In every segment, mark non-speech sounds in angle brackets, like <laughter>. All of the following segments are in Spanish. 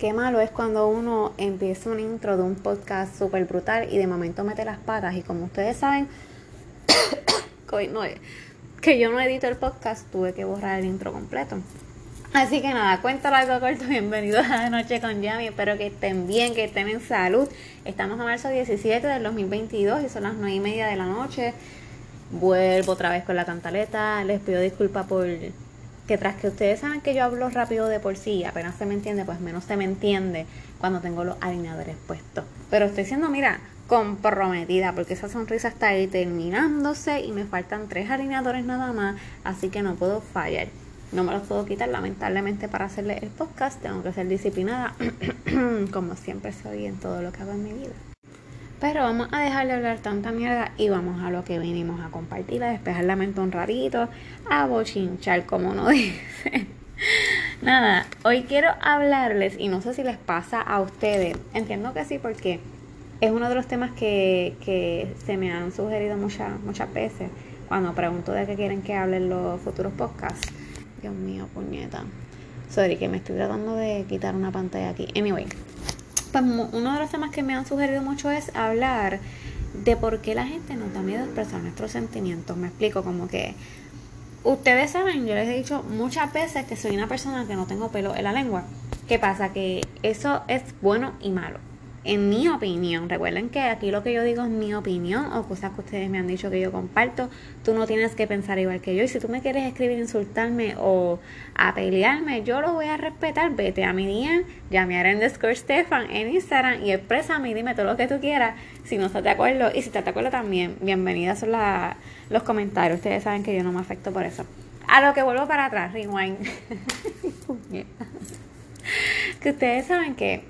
Qué malo es cuando uno empieza un intro de un podcast súper brutal y de momento mete las patas y como ustedes saben, <coughs> que yo no edito el podcast, tuve que borrar el intro completo. Así que nada, cuento algo corto, bienvenidos a noche con Yami, espero que estén bien, que estén en salud. Estamos a marzo 17 del 2022 y son las 9 y media de la noche. Vuelvo otra vez con la cantaleta, les pido disculpas por que tras que ustedes saben que yo hablo rápido de por sí, apenas se me entiende, pues menos se me entiende cuando tengo los alineadores puestos. Pero estoy siendo, mira, comprometida porque esa sonrisa está ahí terminándose y me faltan tres alineadores nada más, así que no puedo fallar. No me los puedo quitar, lamentablemente, para hacerle el podcast. Tengo que ser disciplinada, <clears throat> como siempre soy en todo lo que hago en mi vida. Pero vamos a dejar de hablar tanta mierda y vamos a lo que vinimos a compartir, a despejar la mente un ratito, a bochinchar, como uno <laughs> dice. Nada, hoy quiero hablarles, y no sé si les pasa a ustedes, entiendo que sí, porque es uno de los temas que, que se me han sugerido muchas, muchas veces cuando pregunto de qué quieren que hablen los futuros podcasts. Dios mío, puñeta. Sorry, que me estoy tratando de quitar una pantalla aquí. Anyway, pues uno de los temas que me han sugerido mucho es hablar de por qué la gente nos da miedo expresar nuestros sentimientos. Me explico, como que ustedes saben, yo les he dicho muchas veces que soy una persona que no tengo pelo en la lengua. ¿Qué pasa? Que eso es bueno y malo en mi opinión, recuerden que aquí lo que yo digo es mi opinión o cosas que ustedes me han dicho que yo comparto, tú no tienes que pensar igual que yo y si tú me quieres escribir, insultarme o a pelearme, yo lo voy a respetar, vete a mi día, llame a underscore Stefan en Instagram y exprésame y dime todo lo que tú quieras si no estás de acuerdo y si estás de acuerdo también, bienvenidas son los comentarios, ustedes saben que yo no me afecto por eso. A lo que vuelvo para atrás, rewind. <laughs> que ustedes saben que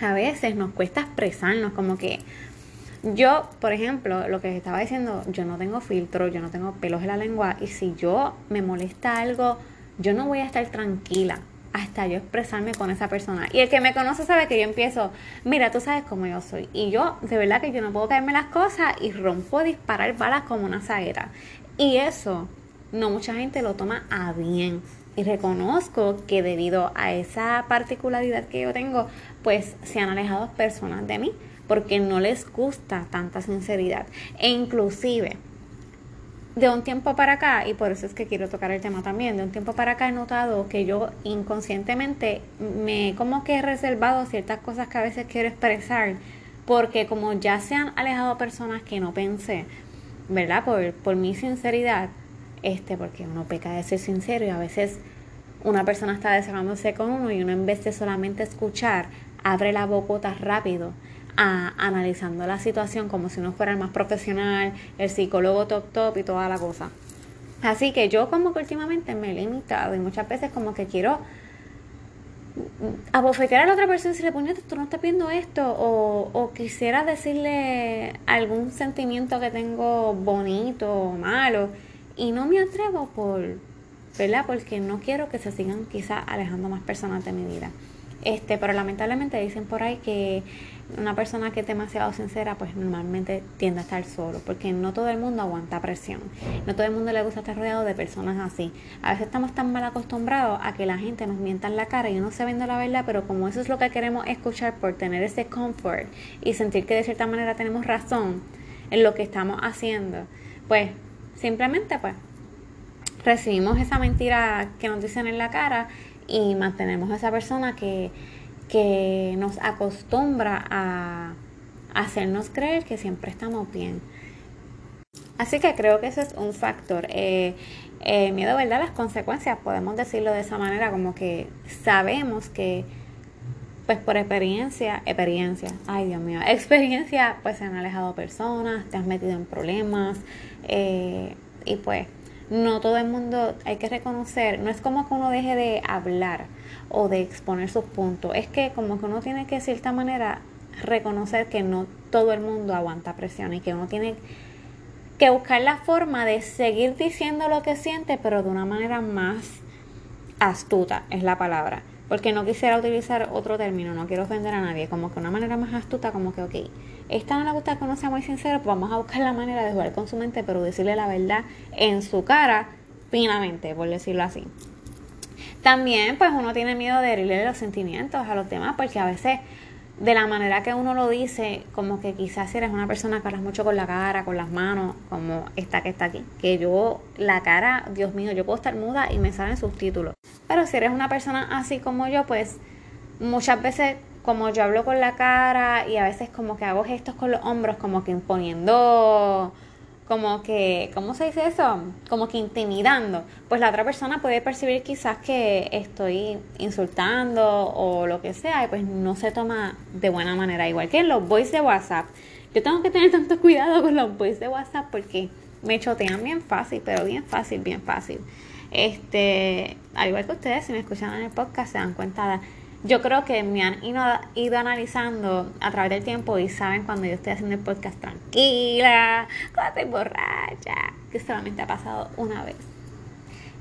a veces nos cuesta expresarnos, como que yo, por ejemplo, lo que estaba diciendo, yo no tengo filtro, yo no tengo pelos en la lengua y si yo me molesta algo, yo no voy a estar tranquila hasta yo expresarme con esa persona. Y el que me conoce sabe que yo empiezo, mira, tú sabes cómo yo soy. Y yo, de verdad que yo no puedo caerme las cosas y rompo a disparar balas como una saeta. Y eso, no mucha gente lo toma a bien. Y reconozco que debido a esa particularidad que yo tengo, pues se han alejado personas de mí porque no les gusta tanta sinceridad. E inclusive, de un tiempo para acá, y por eso es que quiero tocar el tema también, de un tiempo para acá he notado que yo inconscientemente me como que he reservado ciertas cosas que a veces quiero expresar, porque como ya se han alejado personas que no pensé, ¿verdad? Por, por mi sinceridad, este, porque uno peca de ser sincero y a veces una persona está desahogándose con uno y uno en vez de solamente escuchar, abre la bocota rápido a, analizando la situación como si uno fuera el más profesional, el psicólogo top top y toda la cosa. Así que yo como que últimamente me he limitado y muchas veces como que quiero abofetear a la otra persona y decirle, puñete, tú no estás viendo esto, o, o, quisiera decirle algún sentimiento que tengo bonito o malo, y no me atrevo por, ¿verdad? Porque no quiero que se sigan quizá alejando más personas de mi vida. Este, pero lamentablemente dicen por ahí que una persona que es demasiado sincera, pues normalmente tiende a estar solo, porque no todo el mundo aguanta presión. No todo el mundo le gusta estar rodeado de personas así. A veces estamos tan mal acostumbrados a que la gente nos mienta en la cara y uno se vende la verdad, pero como eso es lo que queremos escuchar por tener ese comfort y sentir que de cierta manera tenemos razón en lo que estamos haciendo, pues simplemente pues recibimos esa mentira que nos dicen en la cara y mantenemos a esa persona que, que nos acostumbra a hacernos creer que siempre estamos bien. Así que creo que ese es un factor. Eh, eh, miedo, ¿verdad? Las consecuencias, podemos decirlo de esa manera, como que sabemos que, pues por experiencia, experiencia, ay Dios mío, experiencia, pues se han alejado personas, te has metido en problemas, eh, y pues no todo el mundo hay que reconocer, no es como que uno deje de hablar o de exponer sus puntos, es que como que uno tiene que de cierta manera reconocer que no todo el mundo aguanta presión y que uno tiene que buscar la forma de seguir diciendo lo que siente, pero de una manera más astuta, es la palabra. Porque no quisiera utilizar otro término, no quiero ofender a nadie, como que una manera más astuta, como que, ok, esta no le gusta que uno sea muy sincero, pues vamos a buscar la manera de jugar con su mente, pero decirle la verdad en su cara, finamente, por decirlo así. También, pues uno tiene miedo de herirle los sentimientos a los demás, porque a veces, de la manera que uno lo dice, como que quizás si eres una persona que hablas mucho con la cara, con las manos, como esta que está aquí, que yo, la cara, Dios mío, yo puedo estar muda y me salen subtítulos. Pero si eres una persona así como yo, pues muchas veces como yo hablo con la cara y a veces como que hago gestos con los hombros, como que imponiendo, como que, ¿cómo se dice eso? Como que intimidando, pues la otra persona puede percibir quizás que estoy insultando o lo que sea y pues no se toma de buena manera, igual que los voice de WhatsApp. Yo tengo que tener tanto cuidado con los voice de WhatsApp porque me chotean bien fácil, pero bien fácil, bien fácil. Este, al igual que ustedes, si me escuchan en el podcast, se dan cuenta de yo creo que me han ido, analizando a través del tiempo y saben cuando yo estoy haciendo el podcast tranquila, cuando estoy borracha, que solamente ha pasado una vez.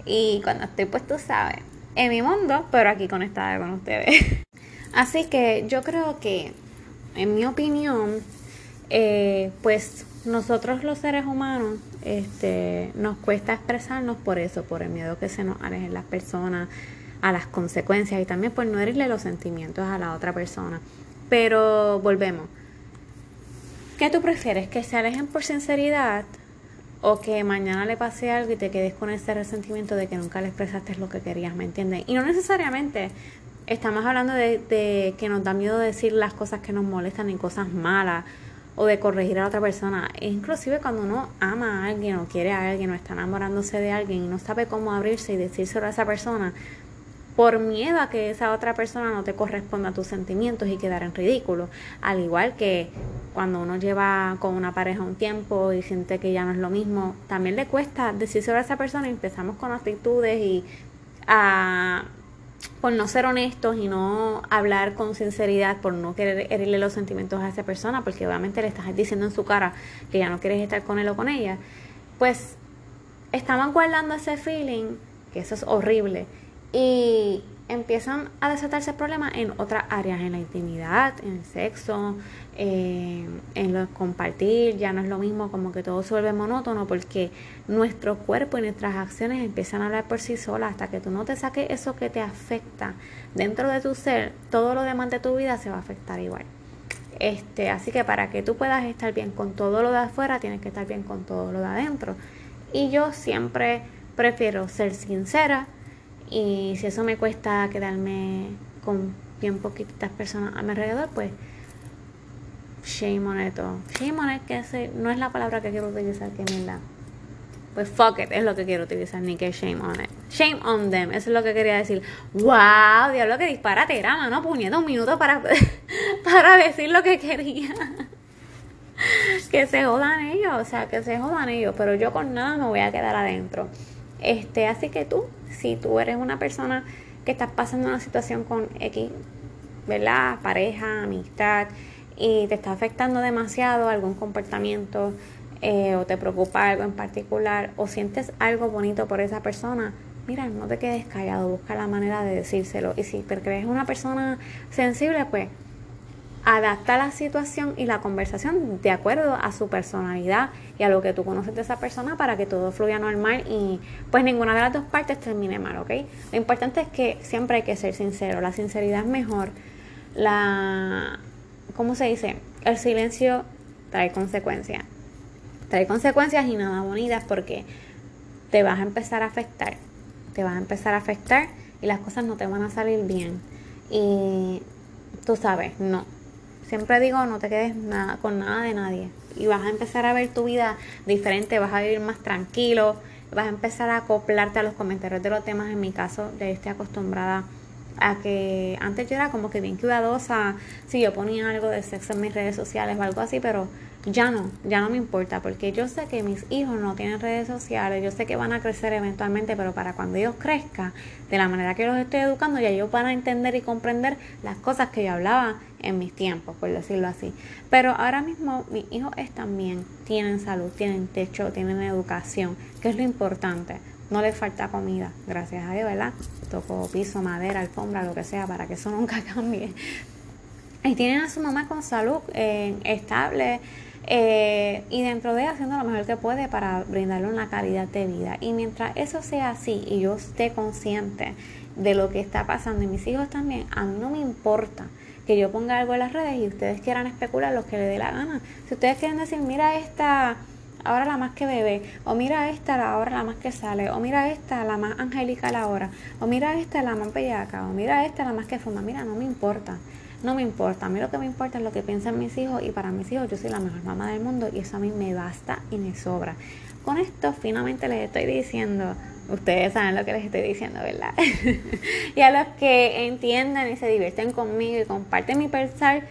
Y cuando estoy, pues tú sabes, en mi mundo, pero aquí conectada con ustedes. <laughs> Así que yo creo que, en mi opinión, eh, pues nosotros los seres humanos este, nos cuesta expresarnos por eso, por el miedo que se nos alejen las personas a las consecuencias y también por no herirle los sentimientos a la otra persona. Pero volvemos. ¿Qué tú prefieres? ¿Que se alejen por sinceridad o que mañana le pase algo y te quedes con ese resentimiento de que nunca le expresaste lo que querías, ¿me entiendes? Y no necesariamente estamos hablando de, que nos da miedo decir las cosas que nos molestan y cosas malas o de corregir a otra persona. Inclusive cuando uno ama a alguien o quiere a alguien o está enamorándose de alguien y no sabe cómo abrirse y decírselo a esa persona, por miedo a que esa otra persona no te corresponda a tus sentimientos y quedar en ridículo. Al igual que cuando uno lleva con una pareja un tiempo y siente que ya no es lo mismo, también le cuesta decir sobre esa persona y empezamos con actitudes y a por no ser honestos y no hablar con sinceridad, por no querer herirle los sentimientos a esa persona, porque obviamente le estás diciendo en su cara que ya no quieres estar con él o con ella, pues estamos guardando ese feeling, que eso es horrible, y empiezan a desatarse problemas en otras áreas, en la intimidad, en el sexo, eh, en lo compartir, ya no es lo mismo, como que todo se vuelve monótono porque nuestro cuerpo y nuestras acciones empiezan a hablar por sí solas hasta que tú no te saques eso que te afecta dentro de tu ser, todo lo demás de tu vida se va a afectar igual. Este, así que para que tú puedas estar bien con todo lo de afuera, tienes que estar bien con todo lo de adentro. Y yo siempre prefiero ser sincera, y si eso me cuesta quedarme con bien poquitas personas a mi alrededor, pues shame on it. Shame on it, que ese no es la palabra que quiero utilizar, que la Pues fuck it, es lo que quiero utilizar, ni que shame on it. Shame on them, eso es lo que quería decir. Wow, diablo, que disparate era, mano, puñeta, un minuto para, <laughs> para decir lo que quería. <laughs> que se jodan ellos, o sea, que se jodan ellos, pero yo con nada me voy a quedar adentro. Este, así que tú, si tú eres una persona que estás pasando una situación con X, ¿verdad? Pareja, amistad, y te está afectando demasiado algún comportamiento eh, o te preocupa algo en particular o sientes algo bonito por esa persona, mira, no te quedes callado, busca la manera de decírselo. Y si eres una persona sensible, pues adapta la situación y la conversación de acuerdo a su personalidad y a lo que tú conoces de esa persona para que todo fluya normal y pues ninguna de las dos partes termine mal, ¿ok? Lo importante es que siempre hay que ser sincero, la sinceridad es mejor, la, ¿cómo se dice? El silencio trae consecuencias, trae consecuencias y nada bonitas porque te vas a empezar a afectar, te vas a empezar a afectar y las cosas no te van a salir bien. Y tú sabes, no, Siempre digo, no te quedes nada, con nada de nadie. Y vas a empezar a ver tu vida diferente, vas a vivir más tranquilo, vas a empezar a acoplarte a los comentarios de los temas. En mi caso, ya estoy acostumbrada a que antes yo era como que bien cuidadosa si yo ponía algo de sexo en mis redes sociales o algo así, pero ya no, ya no me importa, porque yo sé que mis hijos no tienen redes sociales, yo sé que van a crecer eventualmente, pero para cuando ellos crezcan, de la manera que los estoy educando, ya ellos van a entender y comprender las cosas que yo hablaba en mis tiempos, por decirlo así. Pero ahora mismo mis hijos están bien, tienen salud, tienen techo, tienen educación, que es lo importante. No les falta comida, gracias a Dios, ¿verdad? Toco piso, madera, alfombra, lo que sea, para que eso <laughs> nunca cambie. Y tienen a su mamá con salud eh, estable, Eh, y dentro de haciendo lo mejor que puede para brindarle una calidad de vida. Y mientras eso sea así y yo esté consciente de lo que está pasando y mis hijos también, a mí no me importa que yo ponga algo en las redes y ustedes quieran especular lo que le dé la gana. Si ustedes quieren decir, mira esta, ahora la más que bebe, o mira esta, ahora la más que sale, o mira esta, la más angelical ahora, o mira esta, la más bellaca, o mira esta, la más que fuma, mira, no me importa. No me importa, a mí lo que me importa es lo que piensan mis hijos y para mis hijos yo soy la mejor mamá del mundo y eso a mí me basta y me sobra. Con esto finalmente les estoy diciendo, ustedes saben lo que les estoy diciendo, ¿verdad? <laughs> y a los que entienden y se divierten conmigo y comparten mi pensar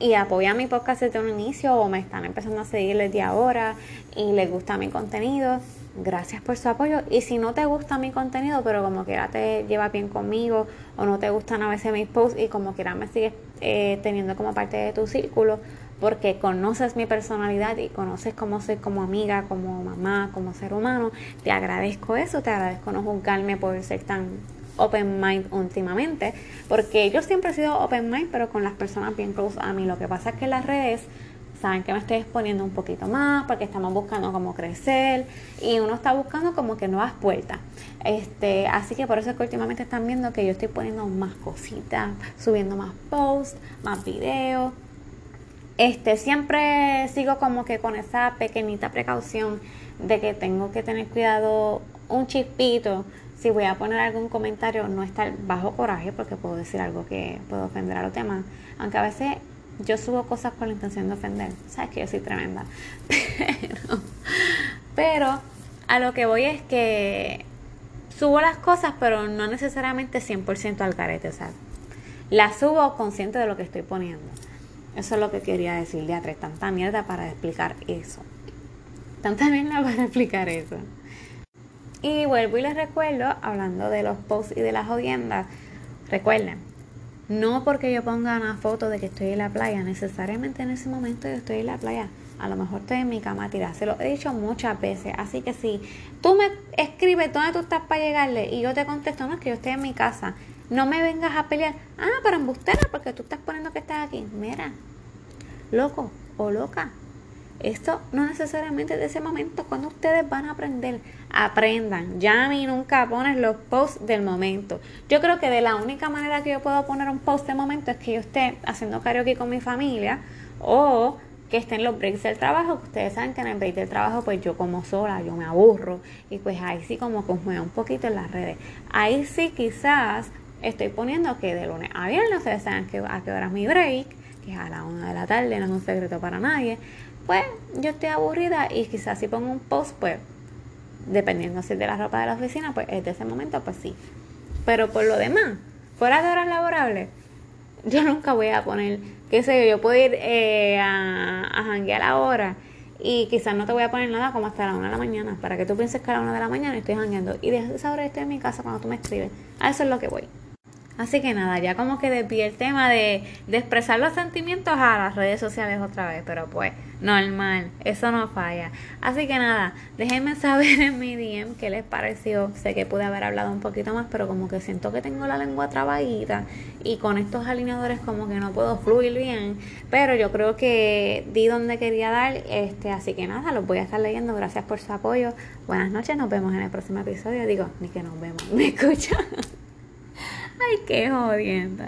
y apoyan mi podcast desde un inicio o me están empezando a seguir desde ahora y les gusta mi contenido, gracias por su apoyo. Y si no te gusta mi contenido, pero como quiera te lleva bien conmigo, o no te gustan a veces mis posts y como quiera me sigues eh, teniendo como parte de tu círculo, porque conoces mi personalidad y conoces cómo soy como amiga, como mamá, como ser humano, te agradezco eso, te agradezco no juzgarme por ser tan open mind últimamente, porque yo siempre he sido open mind, pero con las personas bien close a mí. Lo que pasa es que las redes saben que me estoy exponiendo un poquito más porque estamos buscando cómo crecer y uno está buscando como que nuevas puertas. Este, así que por eso es que últimamente están viendo que yo estoy poniendo más cositas, subiendo más posts, más videos. Este, siempre sigo como que con esa pequeñita precaución de que tengo que tener cuidado un chispito si voy a poner algún comentario no estar bajo coraje porque puedo decir algo que puedo ofender a los demás, aunque a veces yo subo cosas con la intención de ofender. Sabes que yo soy tremenda. <laughs> Pero, pero a lo que voy es que subo las cosas, pero no necesariamente 100% al carete. O sea, las subo consciente de lo que estoy poniendo. Eso es lo que quería decir de atrás. Tanta mierda para explicar eso. Tanta mierda para explicar eso. Y vuelvo y les recuerdo, hablando de los posts y de las jodiendas, recuerden, no porque yo ponga una foto de que estoy en la playa, necesariamente en ese momento yo estoy en la playa. A lo mejor estoy en mi cama tirada. Se lo he dicho muchas veces. Así que si tú me escribes dónde tú estás para llegarle y yo te contesto, no, es que yo estoy en mi casa. No me vengas a pelear. Ah, pero embustera, porque tú estás poniendo que estás aquí. Mira, loco o loca. Esto no necesariamente de ese momento. Cuando ustedes van a aprender, aprendan. Ya a mí nunca pones los posts del momento. Yo creo que de la única manera que yo puedo poner un post del momento es que yo esté haciendo karaoke con mi familia o que esté en los breaks del trabajo. Ustedes saben que en el break del trabajo, pues yo como sola, yo me aburro. Y pues ahí sí como que un poquito en las redes. Ahí sí quizás estoy poniendo que de lunes a viernes ustedes saben que, a qué hora es mi break, que es a la una de la tarde, no es un secreto para nadie pues yo estoy aburrida y quizás si pongo un post, pues dependiendo si es de la ropa de la oficina, pues es de ese momento, pues sí. Pero por lo demás, fuera de horas laborables, yo nunca voy a poner, qué sé yo, puedo ir eh, a, a janguear ahora y quizás no te voy a poner nada como hasta la una de la mañana, para que tú pienses que a la una de la mañana estoy jangueando y de esa hora estoy en mi casa cuando tú me escribes. A eso es lo que voy. Así que nada, ya como que desvié el tema de, expresar los sentimientos a las redes sociales otra vez, pero pues normal, eso no falla. Así que nada, déjenme saber en mi DM qué les pareció. Sé que pude haber hablado un poquito más, pero como que siento que tengo la lengua trabadita y con estos alineadores como que no puedo fluir bien, pero yo creo que di donde quería dar, este, así que nada, los voy a estar leyendo. Gracias por su apoyo. Buenas noches, nos vemos en el próximo episodio. Digo, ni que nos vemos, <laughs> me escuchan. Ay, qué jodienda.